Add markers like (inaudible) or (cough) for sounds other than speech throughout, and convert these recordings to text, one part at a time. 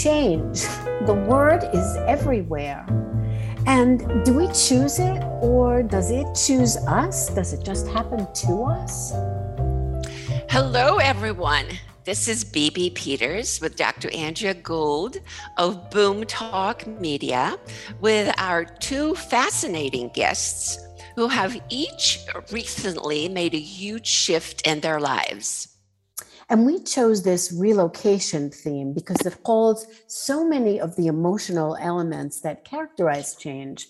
change. The word is everywhere. And do we choose it or does it choose us? Does it just happen to us? Hello, everyone. This is BB Peters with Dr. Andrea Gould of Boom Talk Media with our two fascinating guests who have each recently made a huge shift in their lives. And we chose this relocation theme because it holds so many of the emotional elements that characterize change.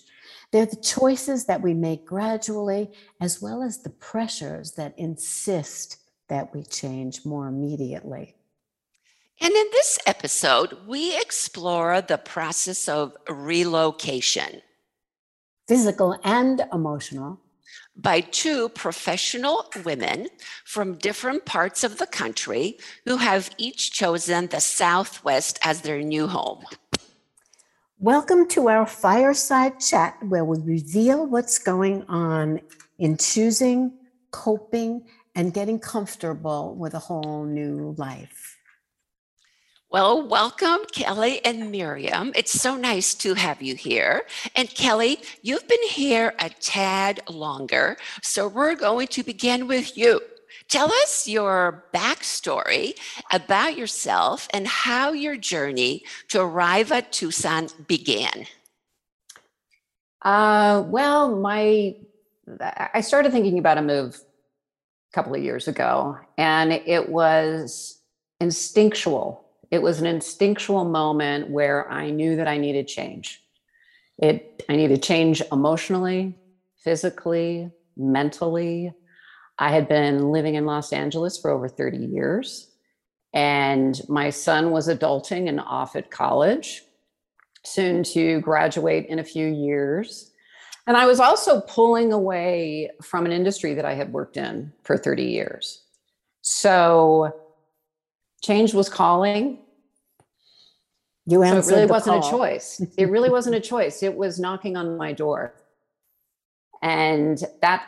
They're the choices that we make gradually, as well as the pressures that insist that we change more immediately. And in this episode, we explore the process of relocation physical and emotional by two professional women from different parts of the country who have each chosen the Southwest as their new home. Welcome to our fireside chat where we reveal what's going on in choosing, coping, and getting comfortable with a whole new life. Well, welcome, Kelly and Miriam. It's so nice to have you here. And Kelly, you've been here a tad longer, so we're going to begin with you. Tell us your backstory about yourself and how your journey to arrive at Tucson began. Uh, well, my I started thinking about a move a couple of years ago, and it was instinctual it was an instinctual moment where I knew that I needed change. It I needed change emotionally, physically, mentally. I had been living in Los Angeles for over 30 years and my son was adulting and off at college, soon to graduate in a few years. And I was also pulling away from an industry that I had worked in for 30 years. So change was calling. You so it really wasn't call. a choice. it really wasn't a choice. It was knocking on my door. And that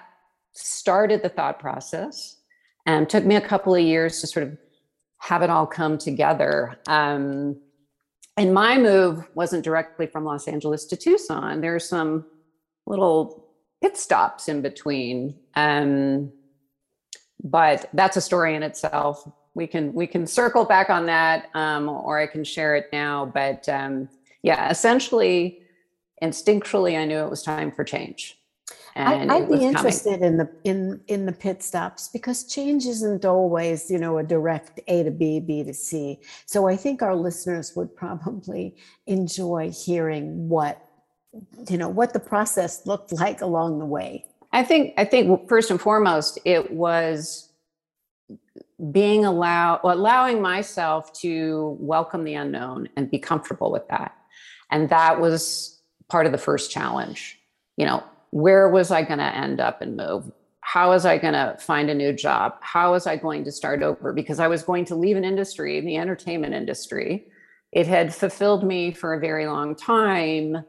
started the thought process and took me a couple of years to sort of have it all come together. Um, and my move wasn't directly from Los Angeles to Tucson. There are some little pit stops in between. Um, but that's a story in itself we can we can circle back on that um, or i can share it now but um, yeah essentially instinctually i knew it was time for change. And I, would be interested coming. in the in in the pit stops because change isn't always you know a direct a to b b to c. So i think our listeners would probably enjoy hearing what you know what the process looked like along the way. I think i think first and foremost it was being allowed allowing myself to welcome the unknown and be comfortable with that. And that was part of the first challenge. You know where was i going to end up and move? How was i going to find a new job? How was i going to start over? Because i was going to leave an industry the entertainment industry. It had fulfilled me for a very long time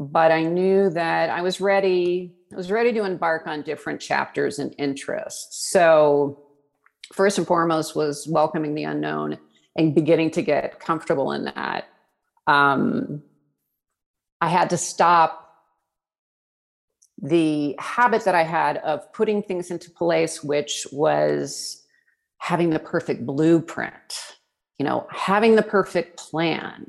but i knew that i was ready i was ready to embark on different chapters and interests. So first and foremost was welcoming the unknown and beginning to get comfortable in that. Um, I had to stop the habit that I had of putting things into place, which was having the perfect blueprint, you know, having the perfect plan.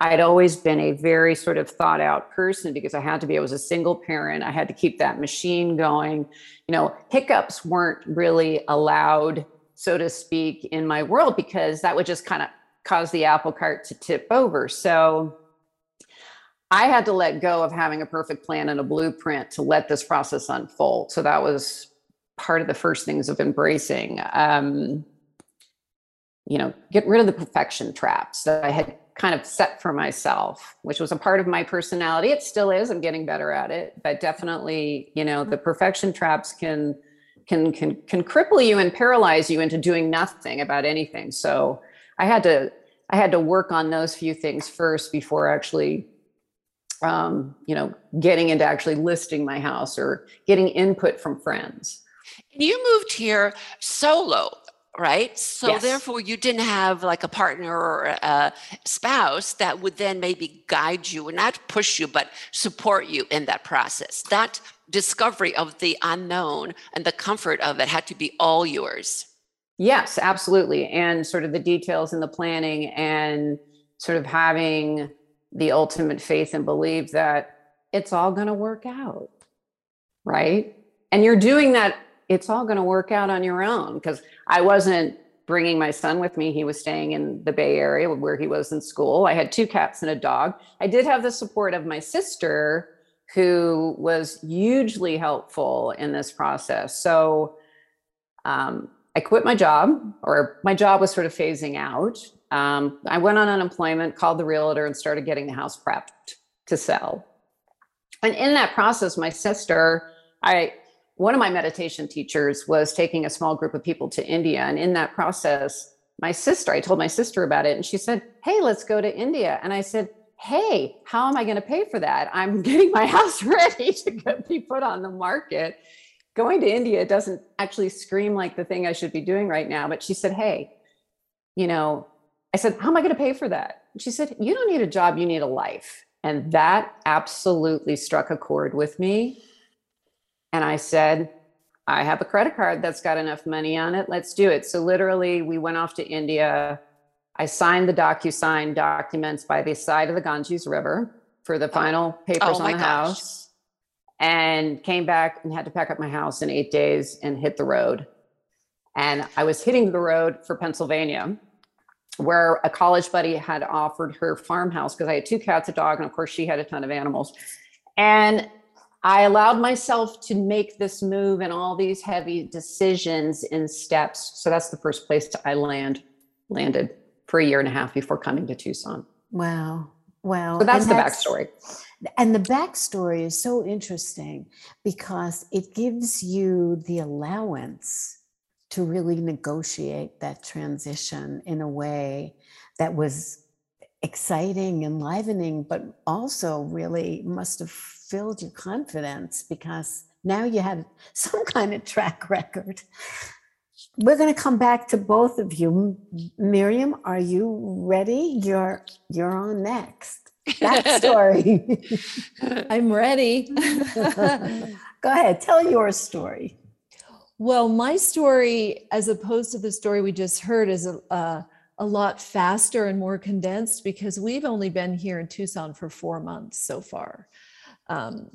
I'd always been a very sort of thought out person because I had to be, I was a single parent. I had to keep that machine going. You know, hiccups weren't really allowed, so to speak, in my world because that would just kind of cause the apple cart to tip over. So I had to let go of having a perfect plan and a blueprint to let this process unfold. So that was part of the first things of embracing. Um, you know, get rid of the perfection traps that I had kind of set for myself, which was a part of my personality. It still is. I'm getting better at it, but definitely, you know, the perfection traps can can can can cripple you and paralyze you into doing nothing about anything. So I had to I had to work on those few things first before actually um, you know, getting into actually listing my house or getting input from friends. You moved here solo right? So Yes. therefore, you didn't have like a partner or a spouse that would then maybe guide you and not push you, but support you in that process. That discovery of the unknown and the comfort of it had to be all yours. Yes, absolutely. And sort of the details and the planning and sort of having the ultimate faith and belief that it's all going to work out. Right. And you're doing that, it's all going to work out on your own because I wasn't bringing my son with me. He was staying in the Bay Area where he was in school. I had two cats and a dog. I did have the support of my sister who was hugely helpful in this process. So, um, I quit my job, or my job was sort of phasing out. Um, I went on unemployment, called the realtor, and started getting the house prepped to sell. And in that process, my sister, I one of my meditation teachers was taking a small group of people to India, and in that process, my sister, I told my sister about it, and she said, "Hey, let's go to India." And I said, "Hey, how am I going to pay for that? I'm (laughs) getting my house (laughs) ready to be put on the market." going to India doesn't actually scream like the thing I should be doing right now. But she said, Hey, you know, I said, How am I going to pay for that? And she said, You don't need a job, you need a life. And that absolutely struck a chord with me. And I said, I have a credit card that's got enough money on it. Let's do it. So literally, we went off to India. I signed the DocuSign documents by the side of the Ganges River for the oh. final papers Oh on my the gosh. house and came back and had to pack up my house in eight days and hit the road. And I was hitting the road for Pennsylvania, where a college buddy had offered her farmhouse because I had two cats, a dog, and of course she had a ton of animals. And I allowed myself to make this move and all these heavy decisions in steps. So that's the first place I land landed for a year and a half before coming to Tucson. Wow. Wow. So that's And the backstory. And the backstory is so interesting because it gives you the allowance to really negotiate that transition in a way that was exciting, enlivening, but also really must have filled your confidence because now you had (laughs) some kind of track record. We're going to come back to both of you. Miriam, are you ready? You're you're on next. Backstory. (laughs) I'm ready. Go ahead, tell your story. well, my story, as opposed to the story we just heard, is a, uh, a lot faster and more condensed because we've only been here in Tucson for four months so far. Um,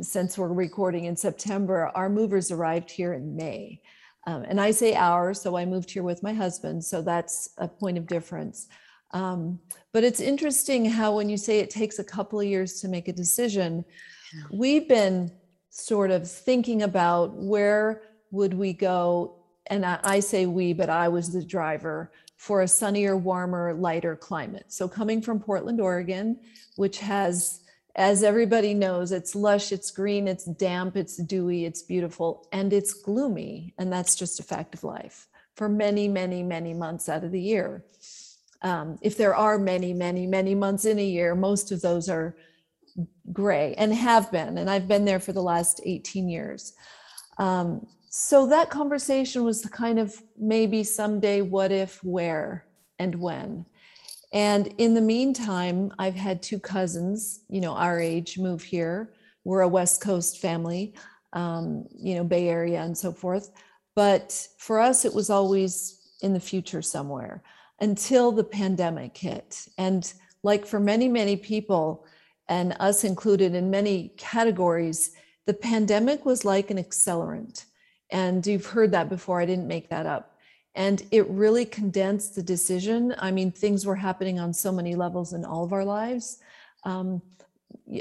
since we're recording in September, our movers arrived here in May. Um, and I say ours, so I moved here with my husband. So that's a point of difference. Um, but it's interesting how, when you say it takes a couple of years to make a decision, we've been sort of thinking about where would we go and I, I say we but i was the driver for a sunnier warmer lighter climate so coming from portland oregon which has as everybody knows it's lush it's green it's damp it's dewy it's beautiful and it's gloomy and that's just a fact of life for many many many months out of the year. Um, if there are many many many months in a year most of those are gray and have been and i've been there for the last 18 years. Um, so that conversation was the kind of maybe someday what if where and when and in the meantime i've had two cousins you know our age move here we're a west coast family um, you know bay area and so forth but for us it was always in the future somewhere until the pandemic hit and like for many many people and us included in many categories, the pandemic was like an accelerant. And you've heard that before. I didn't make that up. And it really condensed the decision. I mean, things were happening on so many levels in all of our lives. Um,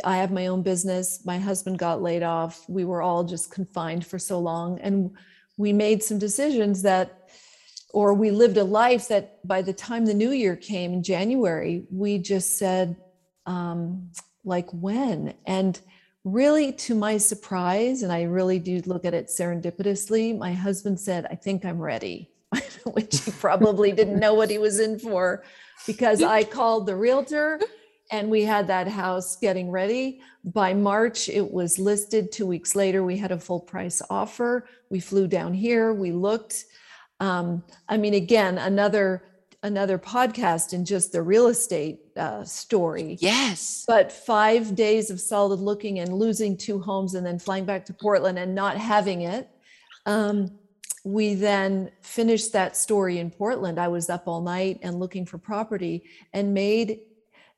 I have my own business. My husband got laid off. We were all just confined for so long. And we made some decisions that, or we lived a life that by the time the new year came in January, we just said, um, like when and really to my surprise and i really do look at it serendipitously my husband said i think i'm ready (laughs) which he probably didn't know what he was in for because i called the realtor and we had that house getting ready by march it was listed two weeks later we had a full price offer we flew down here we looked Um, I mean, again, another another podcast in just the real estate uh, story. Yes. But five days of solid looking and losing two homes and then flying back to Portland and not having it. Um, we then finished that story in Portland. I was up all night and looking for property and made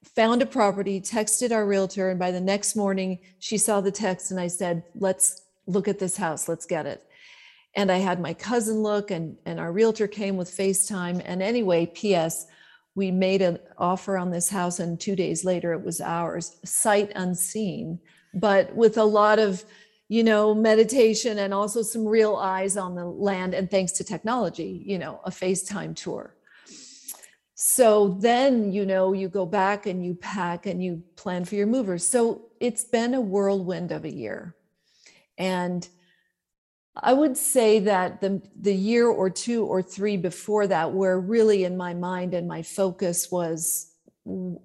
found a property, texted our realtor, and by the next morning she saw the text and I said, "Let's look at this house. Let's get it." And I had my cousin look, and and our realtor came with FaceTime. And anyway, P.S. We made an offer on this house, and two days later it was ours, sight unseen, but with a lot of you know, meditation and also some real eyes on the land. And thanks to technology, you know, a FaceTime tour. So then, you know, you go back and you pack and you plan for your movers. So it's been a whirlwind of a year. And I would say that the, the year or two or three before that, where really in my mind and my focus was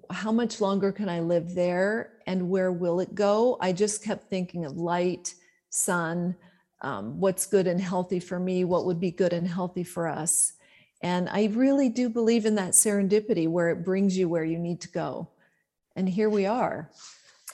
how much longer can I live there and where will it go? I just kept thinking of light, sun, um, what's good and healthy for me, what would be good and healthy for us. And I really do believe in that serendipity where it brings you where you need to go. And here we are.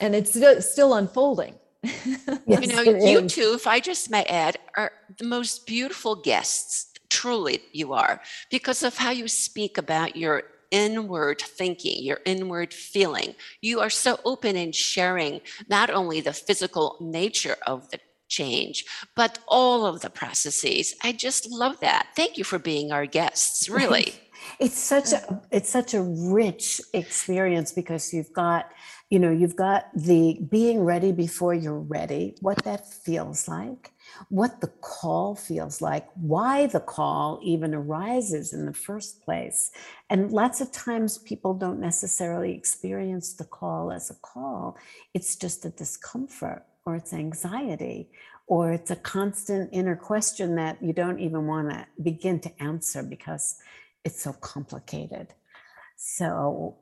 And it's still unfolding. (laughs) yes, you know, you is. two, if I just may add, are the most beautiful guests. Truly, you are because of how you speak about your inward thinking, your inward feeling. You are so open in sharing not only the physical nature of the change, but all of the processes. I just love that. Thank you for being our guests, (laughs) really. it's such a it's such a rich experience because you've got you know you've got the being ready before you're ready what that feels like what the call feels like why the call even arises in the first place and lots of times people don't necessarily experience the call as a call it's just a discomfort or it's anxiety or it's a constant inner question that you don't even want to begin to answer because it's so complicated. So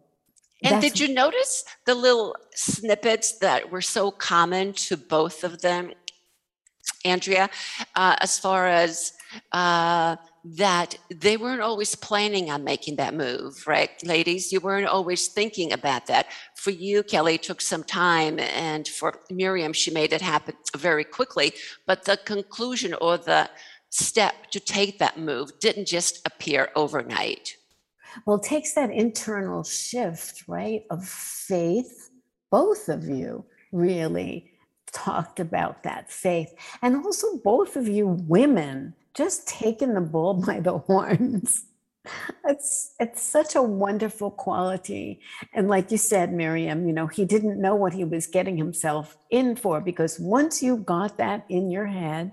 and did you notice the little snippets that were so common to both of them, Andrea, uh, as far as uh, that they weren't always planning on making that move, right, ladies? You weren't always thinking about that. For you, Kelly, took some time, and for Miriam, she made it happen very quickly. But the conclusion or the step to take that move didn't just appear overnight. Well, it takes that internal shift, right, of faith. Both of you really talked about that faith. And also, both of you women just taking the bull (laughs) by the horns. It's it's such a wonderful quality. And like you said, Miriam, you know, he didn't know what he was getting himself in for because once you got that in your head,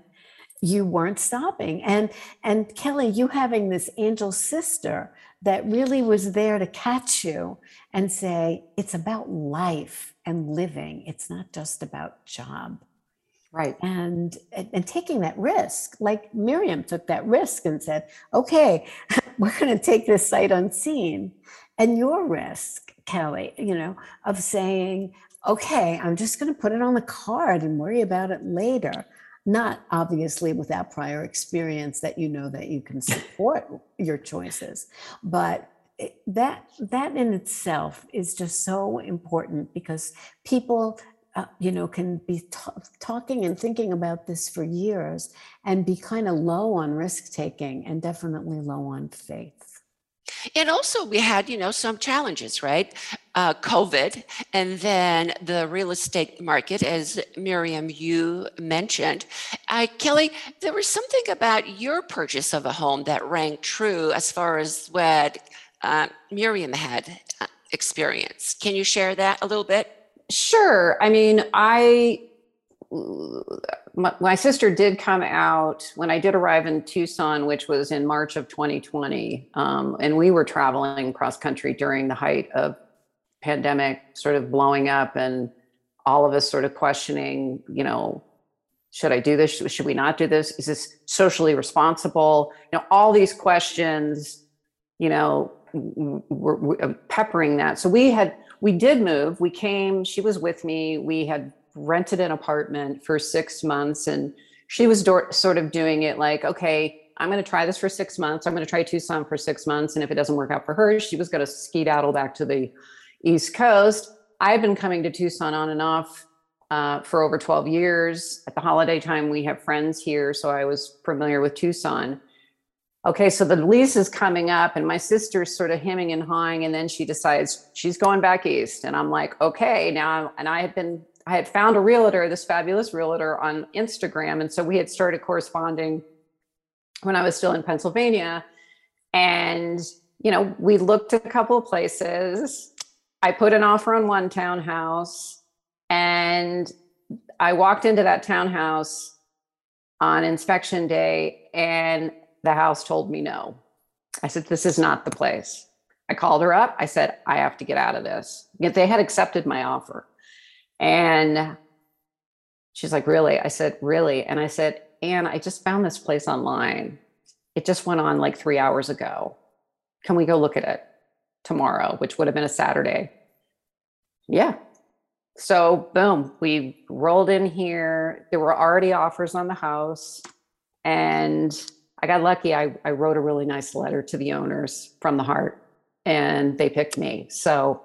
you weren't stopping. And and Kelly, you having this angel sister that really was there to catch you and say, it's about life and living. It's not just about job. Right. And, and taking that risk, like Miriam took that risk and said, okay, (laughs) we're going to take this sight unseen. And your risk, Kelly, you know, of saying, okay, I'm just going to put it on the card and worry about it later. Not obviously without prior experience that you know that you can support your choices, but that that in itself is just so important because people uh, you know, can be t- talking and thinking about this for years and be kind of low on risk taking and definitely low on faith. And also, we had, you know, some challenges, right? Uh, COVID, and then the real estate market, as Miriam, you mentioned. Uh, Kelly, there was something about your purchase of a home that rang true as far as what uh, Miriam had uh, experienced. Can you share that a little bit? Sure. I mean, I my, my, sister did come out when I did arrive in Tucson, which was in March of 2020, um, and we were traveling cross country during the height of pandemic, sort of blowing up, and all of us sort of questioning, you know, should I do this? Should we not do this? Is this socially responsible? You know, all these questions, you know, were peppering that. So we had we did move. We came, she was with me. We had rented an apartment for six months and she was do- sort of doing it like, okay, I'm going to try this for six months. I'm going to try Tucson for six months. And if it doesn't work out for her, she was going to skedaddle back to the East Coast. I've been coming to Tucson on and off uh, for over 12 years. At the holiday time, we have friends here. So I was familiar with Tucson. Okay, so the lease is coming up, and my sister's sort of hemming and hawing, and then she decides she's going back east. And I'm like, okay, now, and I had been I had found a realtor, this fabulous realtor on Instagram. And so we had started corresponding when I was still in Pennsylvania. And, you know, we looked at a couple of places. I put an offer on one townhouse and I walked into that townhouse on inspection day and the house told me no. I said, This is not the place. I called her up. I said, I have to get out of this. Yet they had accepted my offer. And she's like, Really? I said, Really? And I said, Anne, I just found this place online. It just went on like three hours ago. Can we go look at it tomorrow, which would have been a Saturday? Yeah. So, boom, we rolled in here. There were already offers on the house. And I got lucky. I, I wrote a really nice letter to the owners from the heart, and they picked me. So,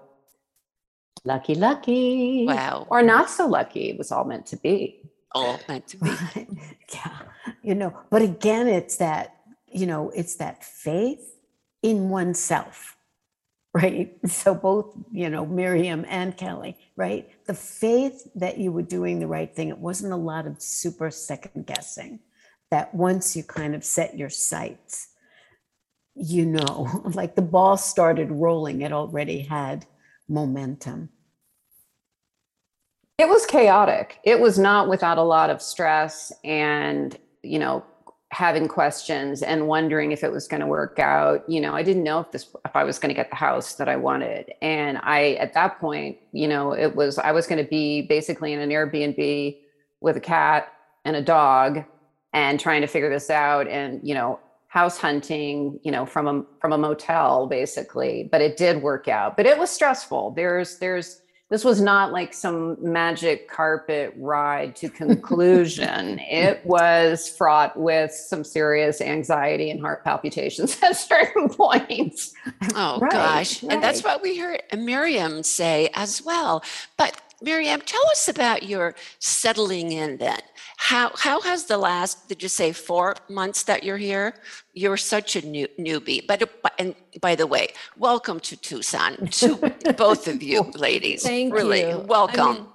Lucky, lucky. Wow. Or not so lucky. It was all meant to be. All meant to be. (laughs) yeah. You know, but again, it's that, you know, it's that faith in oneself, right? So both, you know, Miriam and Kelly, right? The faith that you were doing the right thing. It wasn't a lot of super second guessing. That once you kind of set your sights, you know, (laughs) like the ball started rolling, it already had momentum? It was chaotic. It was not without a lot of stress and, you know, having questions and wondering if it was going to work out. You know, I didn't know if this if I was going to get the house that I wanted. And I at that point, you know, it was I was going to be basically in an Airbnb with a cat and a dog and trying to figure this out and, you know, house hunting, you know, from a from a motel basically, but it did work out. But it was stressful. There's there's this was not like some magic carpet ride to conclusion. (laughs) it was fraught with some serious anxiety and heart palpitations (laughs) at certain points. Oh right, gosh. Right. And that's what we heard Miriam say as well. But Miriam, tell us about your settling in then. How how has the last did you say four months that you're here? You're such a new, newbie. But and by the way, welcome to Tucson to (laughs) both of you ladies. Thank really, you. Welcome. I mean,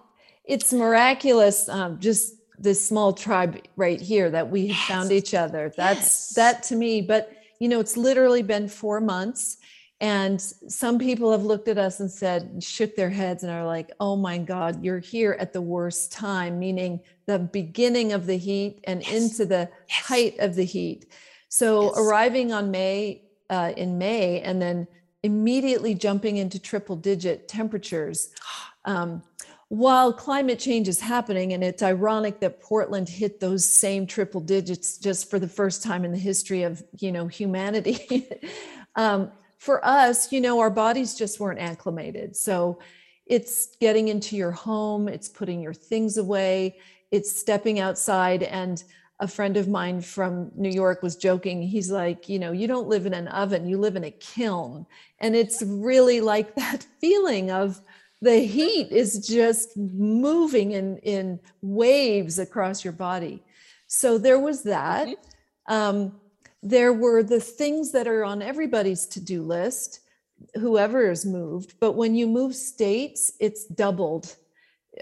it's miraculous. Um, just this small tribe right here that we yes. found each other. That's yes. that to me. But you know, it's literally been four months and some people have looked at us and said, shook their heads and are like, oh my God, you're here at the worst time, meaning the beginning of the heat and yes. into the yes. height of the heat. So yes. arriving on May, uh, in May, and then immediately jumping into triple digit temperatures. (gasps) Um, while climate change is happening, and it's ironic that Portland hit those same triple digits just for the first time in the history of you know humanity. (laughs) um, for us, you know, our bodies just weren't acclimated. So it's getting into your home, it's putting your things away, it's stepping outside. And a friend of mine from New York was joking. He's like, you know, you don't live in an oven, you live in a kiln. And it's really like (laughs) that feeling of the heat is just moving in, in waves across your body. So there was that. Mm-hmm. Um, there were the things that are on everybody's to-do list whoever is moved but when you move states it's doubled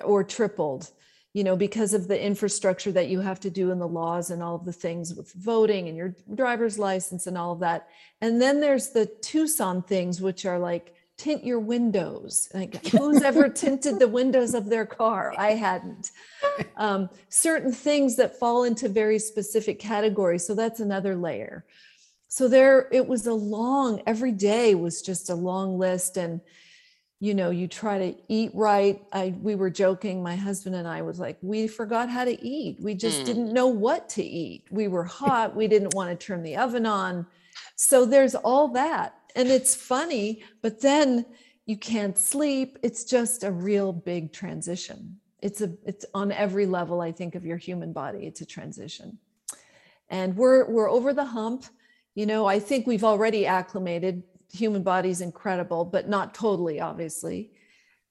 or tripled you know because of the infrastructure that you have to do and the laws and all of the things with voting and your driver's license and all of that and then there's the tucson things which are like tint your windows. Like (laughs) who's ever tinted the windows of their car? I hadn't. Um, certain things that fall into very specific categories. So that's another layer. So there, it was a long, every day was just a long list. And, you know, you try to eat right. I, we were joking, my husband and I was like, we forgot how to eat. We just mm. didn't know what to eat. We were (laughs) hot. we didn't want to turn the oven on. So there's all that and it's funny, but then you can't sleep. It's just a real big transition. It's a it's on every level, I think, of your human body. It's a transition. and we're we're over the hump. You know, I think we've already acclimated. Human body's incredible, but not totally, obviously.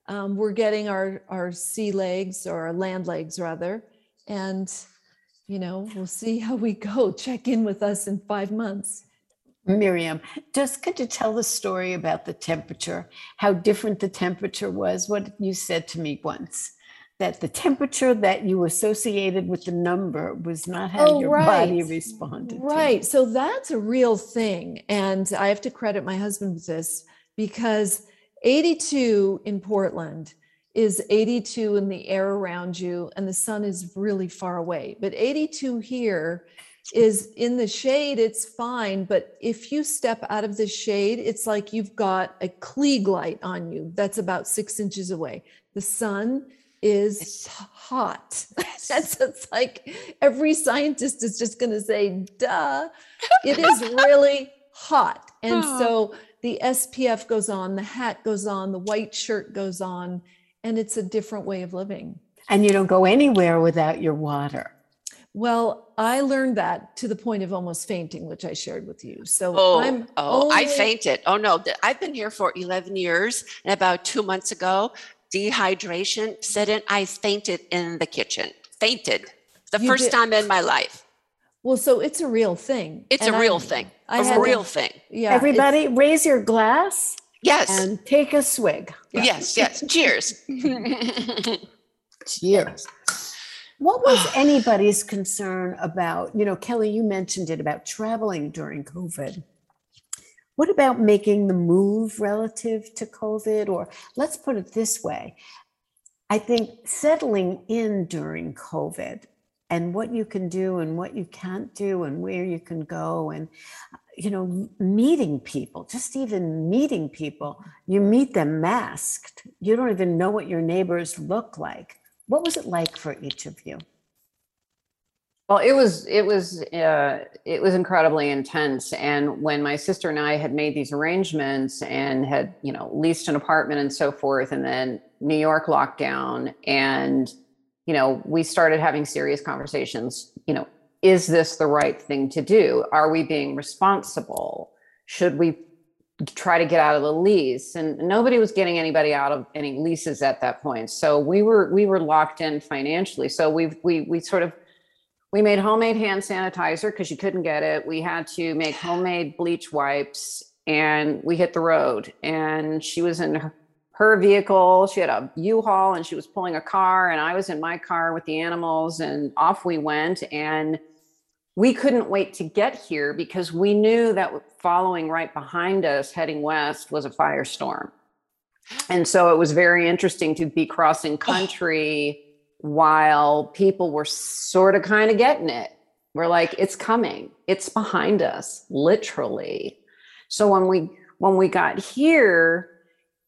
Um, we're getting our our sea legs or land legs rather, and you know, we'll see how we go. (laughs) Check in with us in five months. Miriam, just could you tell the story about the temperature, how different the temperature was? What you said to me once that the temperature that you associated with the number was not how Oh, your body right. responded. to. Right. So that's a real thing. And I have to credit my husband with this because 82 in Portland is 82 in the air around you, and the sun is really far away. But 82 here is in the shade, it's fine. But if you step out of the shade, it's like you've got a Klieg light on you that's about six inches away. The sun is hot. (laughs) That's it's like every scientist is just going to say, duh, it is really hot. And Oh. (laughs) so the SPF goes on, the hat goes on, the white shirt goes on, and it's a different way of living. And you don't go anywhere without your water. Well, I learned that to the point of almost fainting, which I shared with you. So Oh, I'm oh, I fainted. Oh no, I've been here for 11 years, and about two months ago, dehydration set in. I fainted in the kitchen. Fainted. The You first did- time in my life. Well, so it's a real thing. It's And a I- real thing. I A had to- real thing. Yeah. Everybody, raise your glass Yes. and take a swig. Yes. Yes. (laughs) Cheers. (laughs) Cheers. What was (sighs) anybody's concern about, you know, Kelly, you mentioned it about traveling during COVID. What about making the move relative to COVID? Or let's put it this way I think settling in during COVID and what you can do and what you can't do and where you can go and, you know, meeting people, just even meeting people, you meet them masked. You don't even know what your neighbors look like. What was it like for each of you? Well, it was it was uh, it was incredibly intense. And when my sister and I had made these arrangements and had you know leased an apartment and so forth, and then New York lockdown, and you know we started having serious conversations. You know, is this the right thing to do? Are we being responsible? Should we try to get out of the lease? And nobody was getting anybody out of any leases at that point. So we were we were locked in financially. So we we we sort of we made homemade hand sanitizer because you couldn't get it. We had to make homemade bleach wipes and we hit the road. And she was in her, her vehicle. She had a U-Haul and she was pulling a car and I was in my car with the animals and off we went and we couldn't wait to get here because we knew that following right behind us heading west was a firestorm. And so it was very interesting to be crossing oh. country while people were sort of kind of getting it. We're like, it's coming, it's behind us, literally. So when we when we got here,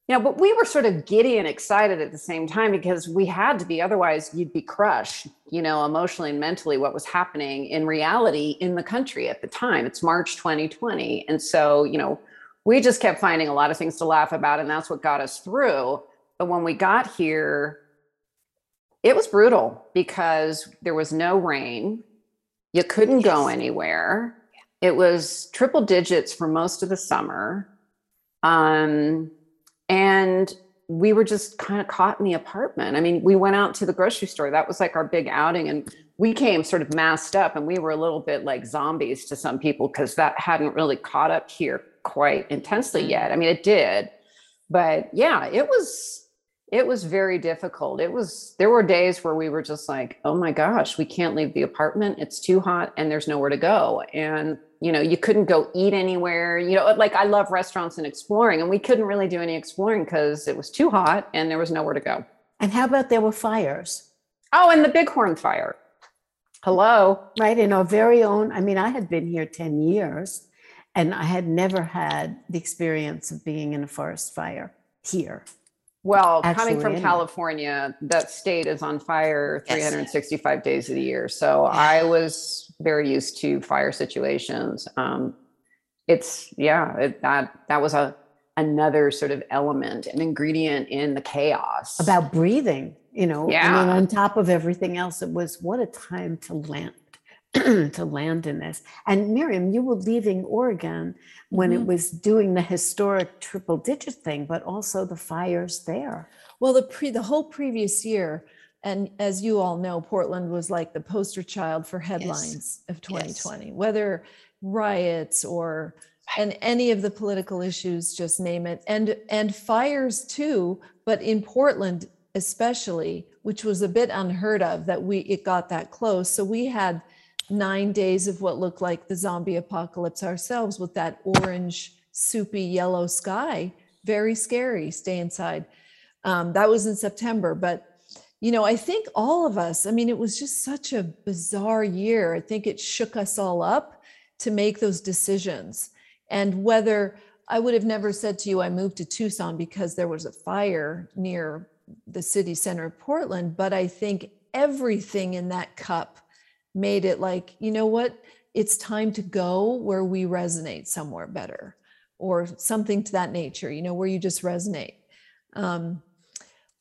you know, but we were sort of giddy and excited at the same time because we had to be, otherwise you'd be crushed, you know, emotionally and mentally what was happening in reality in the country at the time. It's March 2020. And so, you know, we just kept finding a lot of things to laugh about, and that's what got us through. But when we got here, it was brutal because there was no rain. You couldn't go Yes. anywhere. It was triple digits for most of the summer. Um, and we were just kind of caught in the apartment. I mean, we went out to the grocery store. That was like our big outing. And we came sort of masked up and we were a little bit like zombies to some people because that hadn't really caught up here quite intensely Mhm. yet. I mean, it did. But yeah, it was it was very difficult. It was there were days where we were just like, "Oh my gosh, we can't leave the apartment. It's too hot and there's nowhere to go." And you know, you couldn't go eat anywhere. You know, like I love restaurants and exploring and we couldn't really do any exploring cuz it was too hot and there was nowhere to go. And how about there were fires, Oh, and the Bighorn fire. Hello. right? In our very own, I mean, I had been here 10 years and I had never had the experience of being in a forest fire here. Well, coming from. California, that state is on fire Yes. 365 days of the year. So I was very used to fire situations. Um, it's yeah, it, that that was a another sort of element, an ingredient in the chaos. About breathing, you know, I Yeah. mean, on top of everything else, it was what a time to land (clears throat) to land in this. And Miriam, you were leaving Oregon when it Mhm. was doing the historic triple digit thing, but also the fires there. Well, the pre the whole previous year, and as you all know, Portland was like the poster child for headlines of 2020, whether riots or and any of the political issues, just name it, and and fires too. But in Portland, especially, which was a bit unheard of that we it got that close. So we had nine days of what looked like the zombie apocalypse ourselves with that orange, soupy yellow sky. Very scary. Stay inside. Um, that was in September, but you know, I think all of us, I mean, it was just such a bizarre year. I think it shook us all up to make those decisions. And whether I would have never said to you, I moved to Tucson because there was a fire near the city center of Portland, but I think everything in that cup made it like, you know what? It's time to go where we resonate somewhere better or something to that nature, you know, where you just resonate. Um,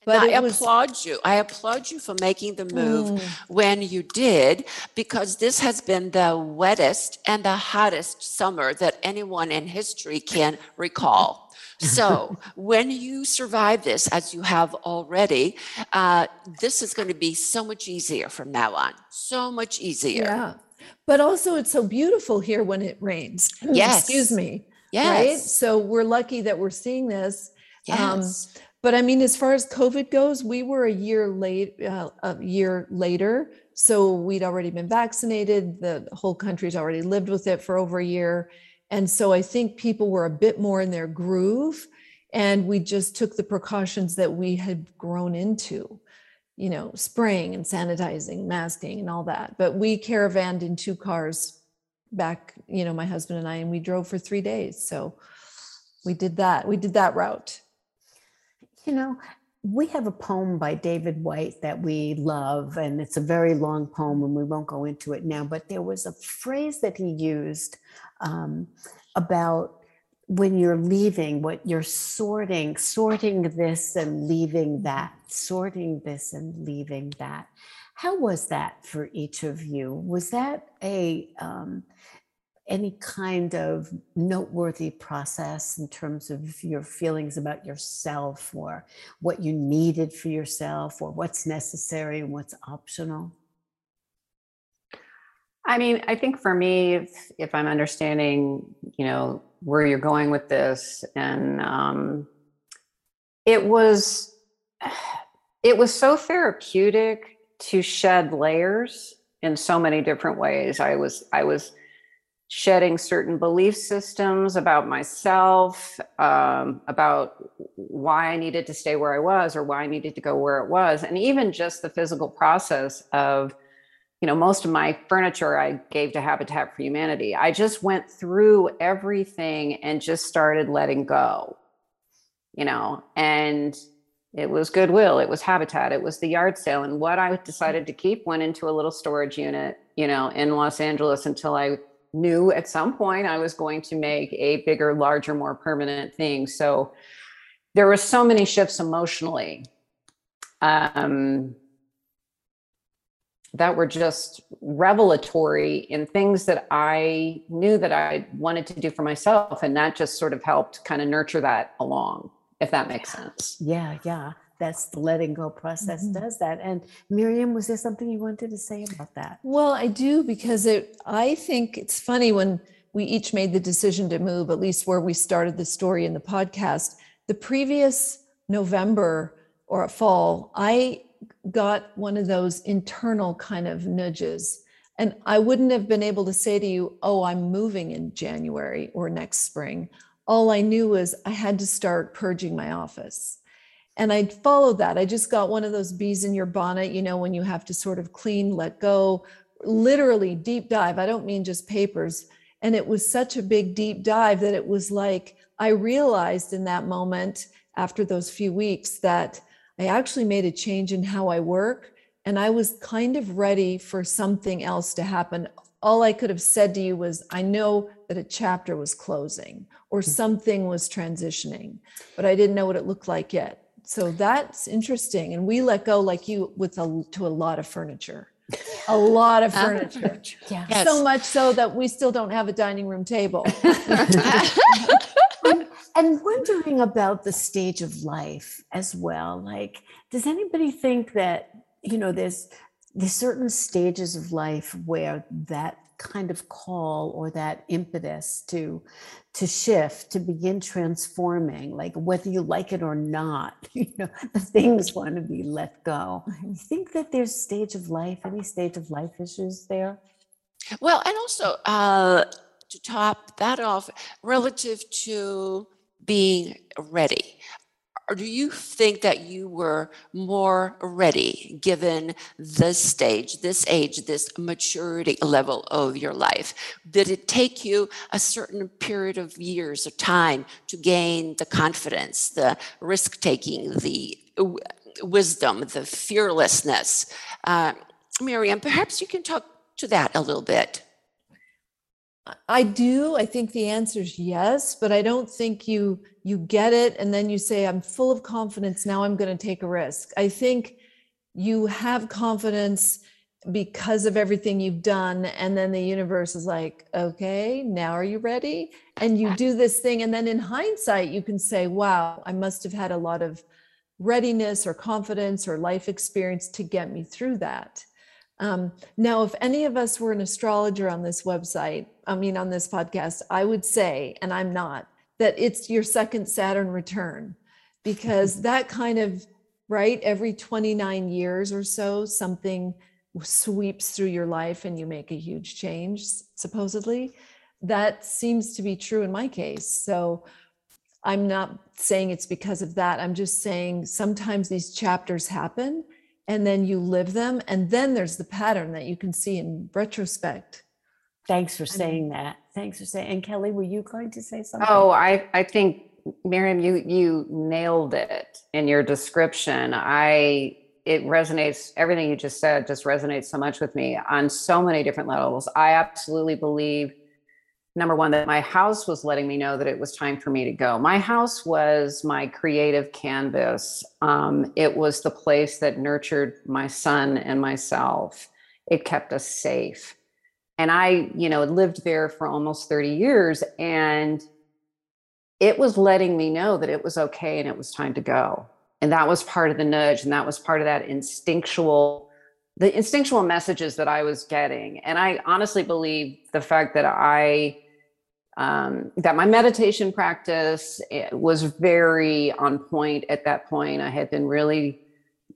But I was applaud you. I applaud you for making the move Mm. when you did, because this has been the wettest and the hottest summer that anyone in history can recall. So, (laughs) when you survive this, as you have already, uh, this is going to be so much easier from now on. So much easier. Yeah. But also, it's so beautiful here when it rains. (clears throat) Yes. Excuse me. Yes. Right. So we're lucky that we're seeing this. Um, Yes. But I mean, as far as COVID goes, we were a year late, uh, a year later. So we'd already been vaccinated. The whole country's already lived with it for over a year. And so I think people were a bit more in their groove. And we just took the precautions that we had grown into, you know, spraying and sanitizing, masking, and all that. But we caravanned in two cars back, you know, my husband and I, and we drove for three days. So we did that. We did that route. You know, we have a poem by David Whyte that we love, and it's a very long poem, and we won't go into it now. But there was a phrase that he used um, about when you're leaving, what you're sorting, sorting this and leaving that, sorting this and leaving that. How was that for each of you? Was that a um, any kind of noteworthy process in terms of your feelings about yourself or what you needed for yourself or what's necessary and what's optional? I mean, I think for me, if, if I'm understanding, you know, where you're going with this, and um, it was, it was so therapeutic to shed layers in so many different ways. I was, I was shedding certain belief systems about myself, um, about why I needed to stay where I was or why I needed to go where it was, and even just the physical process of you know, most of my furniture I gave to Habitat for Humanity. I just went through everything and just started letting go, you know, and it was Goodwill, it was Habitat, it was the yard sale. And what I decided to keep went into a little storage unit, you know, in Los Angeles until I knew at some point I was going to make a bigger, larger, more permanent thing. So there were so many shifts emotionally. Um, that were just revelatory in things that I knew that I wanted to do for myself. And that just sort of helped kind of nurture that along, if that makes sense. Yeah, yeah. That's the letting go process Mhm. does that. And Miriam, was there something you wanted to say about that? Well, I do because it I think it's funny when we each made the decision to move, at least where we started the story in the podcast. The previous November or fall, I got one of those internal kind of nudges. And I wouldn't have been able to say to you, oh, I'm moving in January or next spring. All I knew was I had to start purging my office. And I followed that. I just got one of those bees in your bonnet, you know, when you have to sort of clean, let go, literally deep dive. I don't mean just papers. And it was such a big deep dive that it was like I realized in that moment after those few weeks that I actually made a change in how I work. And I was kind of ready for something else to happen. All I could have said to you was, I know that a chapter was closing or something was transitioning, but I didn't know what it looked like yet. So that's interesting. And we let go, like you, with a, to a lot of furniture. A (laughs) lot of Uh, furniture. Yeah. Yes. So much so that we still don't have a dining room table. (laughs) (laughs) and, (laughs) and wondering about the stage of life as well. Like, does anybody think that you know there's there's certain stages of life where that kind of call or that impetus to to shift to begin transforming like whether you like it or not (laughs) you know the things want to be let go you think that there's stage of life any stage of life issues there Well, and also uh, to top that off, relative to being ready, or do you think that you were more ready given this stage, this age, this maturity level of your life? Did it take you a certain period of years or time to gain the confidence, the risk taking, the w- wisdom, the fearlessness? Uh, Miriam, perhaps you can talk to that a little bit. I do. I think the answer is yes, but I don't think you you get it and then you say I'm full of confidence now I'm going to take a risk. I think you have confidence because of everything you've done and then the universe is like, "Okay, now are you ready?" And you do this thing and then in hindsight you can say, "Wow, I must have had a lot of readiness or confidence or life experience to get me through that." Um, now, if any of us were an astrologer on this website, I mean, on this podcast, I would say, and I'm not, that it's your second Saturn return because (laughs) that kind of, right, every 29 years or so, something sweeps through your life and you make a huge change, supposedly. That seems to be true in my case. So I'm not saying it's because of that. I'm just saying sometimes these chapters happen and then you live them and then there's the pattern that you can see in retrospect thanks for saying that thanks for saying and kelly were you going to say something Oh, I, I think Miriam, you, you nailed it in your description. I, it resonates, everything you just said just resonates so much with me on so many different levels. I absolutely believe, number one, that my house was letting me know that it was time for me to go. My house was my creative canvas. Um, it was the place that nurtured my son and myself. It kept us safe. And I, you know, lived there for almost 30 years and it was letting me know that it was okay and it was time to go. And that was part of the nudge and that was part of that instinctual the instinctual messages that I was getting. And I honestly believe the fact that I um, that my meditation practice eh, was very on point at that point. I had been really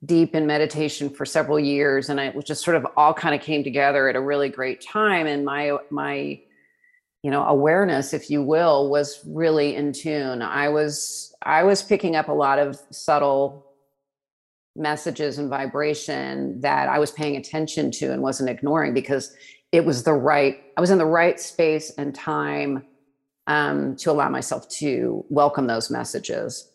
deep in meditation for several years, and it was just sort of all kind of came together at a really great time. And my my you know awareness if you will was really in tune i was i was picking up a lot of subtle messages and vibration that i was paying attention to and wasn't ignoring because it was the right i was in the right space and time um, to allow myself to welcome those messages.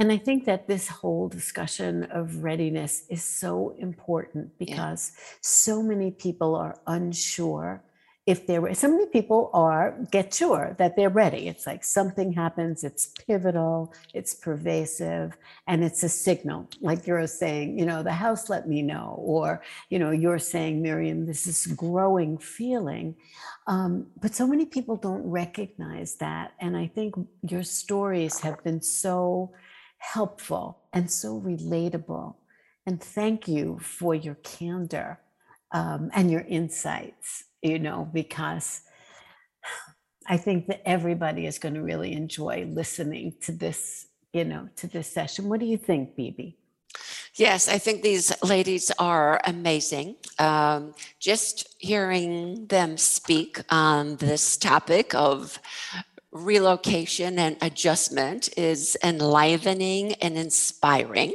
And I think that this whole discussion of readiness is so important because so many people are unsure if they're. So many people are get sure that they're ready. It's like something happens, it's pivotal, it's pervasive, and it's a signal. Like you're saying, you know, the house let me know, or you know, you're saying, Miriam, this is growing feeling. Um, but so many people don't recognize that. And I think your stories have been so helpful and so relatable. And thank you for your candor um, and your insights, you know, because I think that everybody is going to really enjoy listening to this, you know, to this session. What do you think, Bibi? Yes, I think these ladies are amazing. Um, just hearing them speak on this topic of relocation and adjustment is enlivening and inspiring.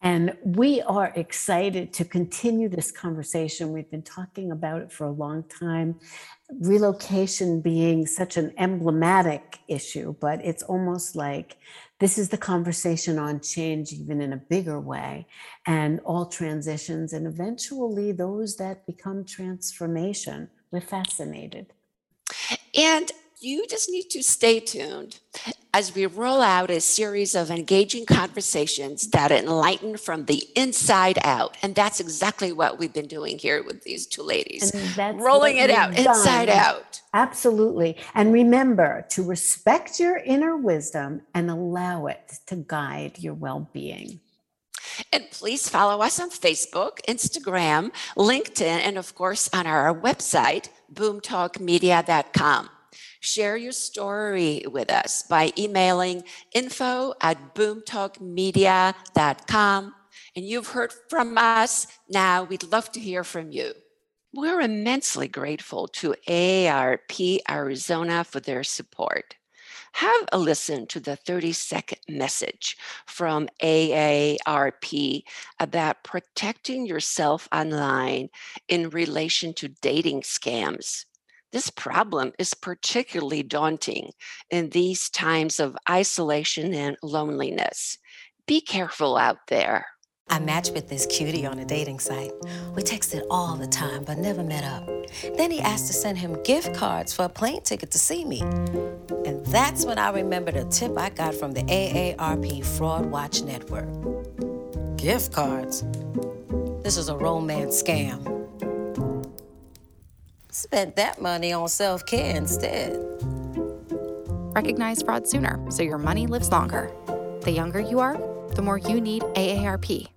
And we are excited to continue this conversation. We've been talking about it for a long time. Relocation being such an emblematic issue, but it's almost like this is the conversation on change, even in a bigger way, and all transitions, and eventually those that become transformation. We're fascinated. And you just need to stay tuned as we roll out a series of engaging conversations that enlighten from the inside out. And that's exactly what we've been doing here with these two ladies. Rolling it out we've inside out. Absolutely. And remember to respect your inner wisdom and allow it to guide your well being. And please follow us on Facebook, Instagram, LinkedIn, and of course on our website, boomtalkmedia.com. Share your story with us by emailing info at boomtalkmedia.com. And you've heard from us. Now we'd love to hear from you. We're immensely grateful to AARP Arizona for their support. Have a listen to the 30 second message from AARP about protecting yourself online in relation to dating scams. This problem is particularly daunting in these times of isolation and loneliness. Be careful out there. I matched with this cutie on a dating site. We texted all the time, but never met up. Then he asked to send him gift cards for a plane ticket to see me. And that's when I remembered a tip I got from the AARP Fraud Watch Network. Gift cards? This is a romance scam. Spent that money on self care instead. Recognize fraud sooner so your money lives longer. The younger you are, the more you need AARP.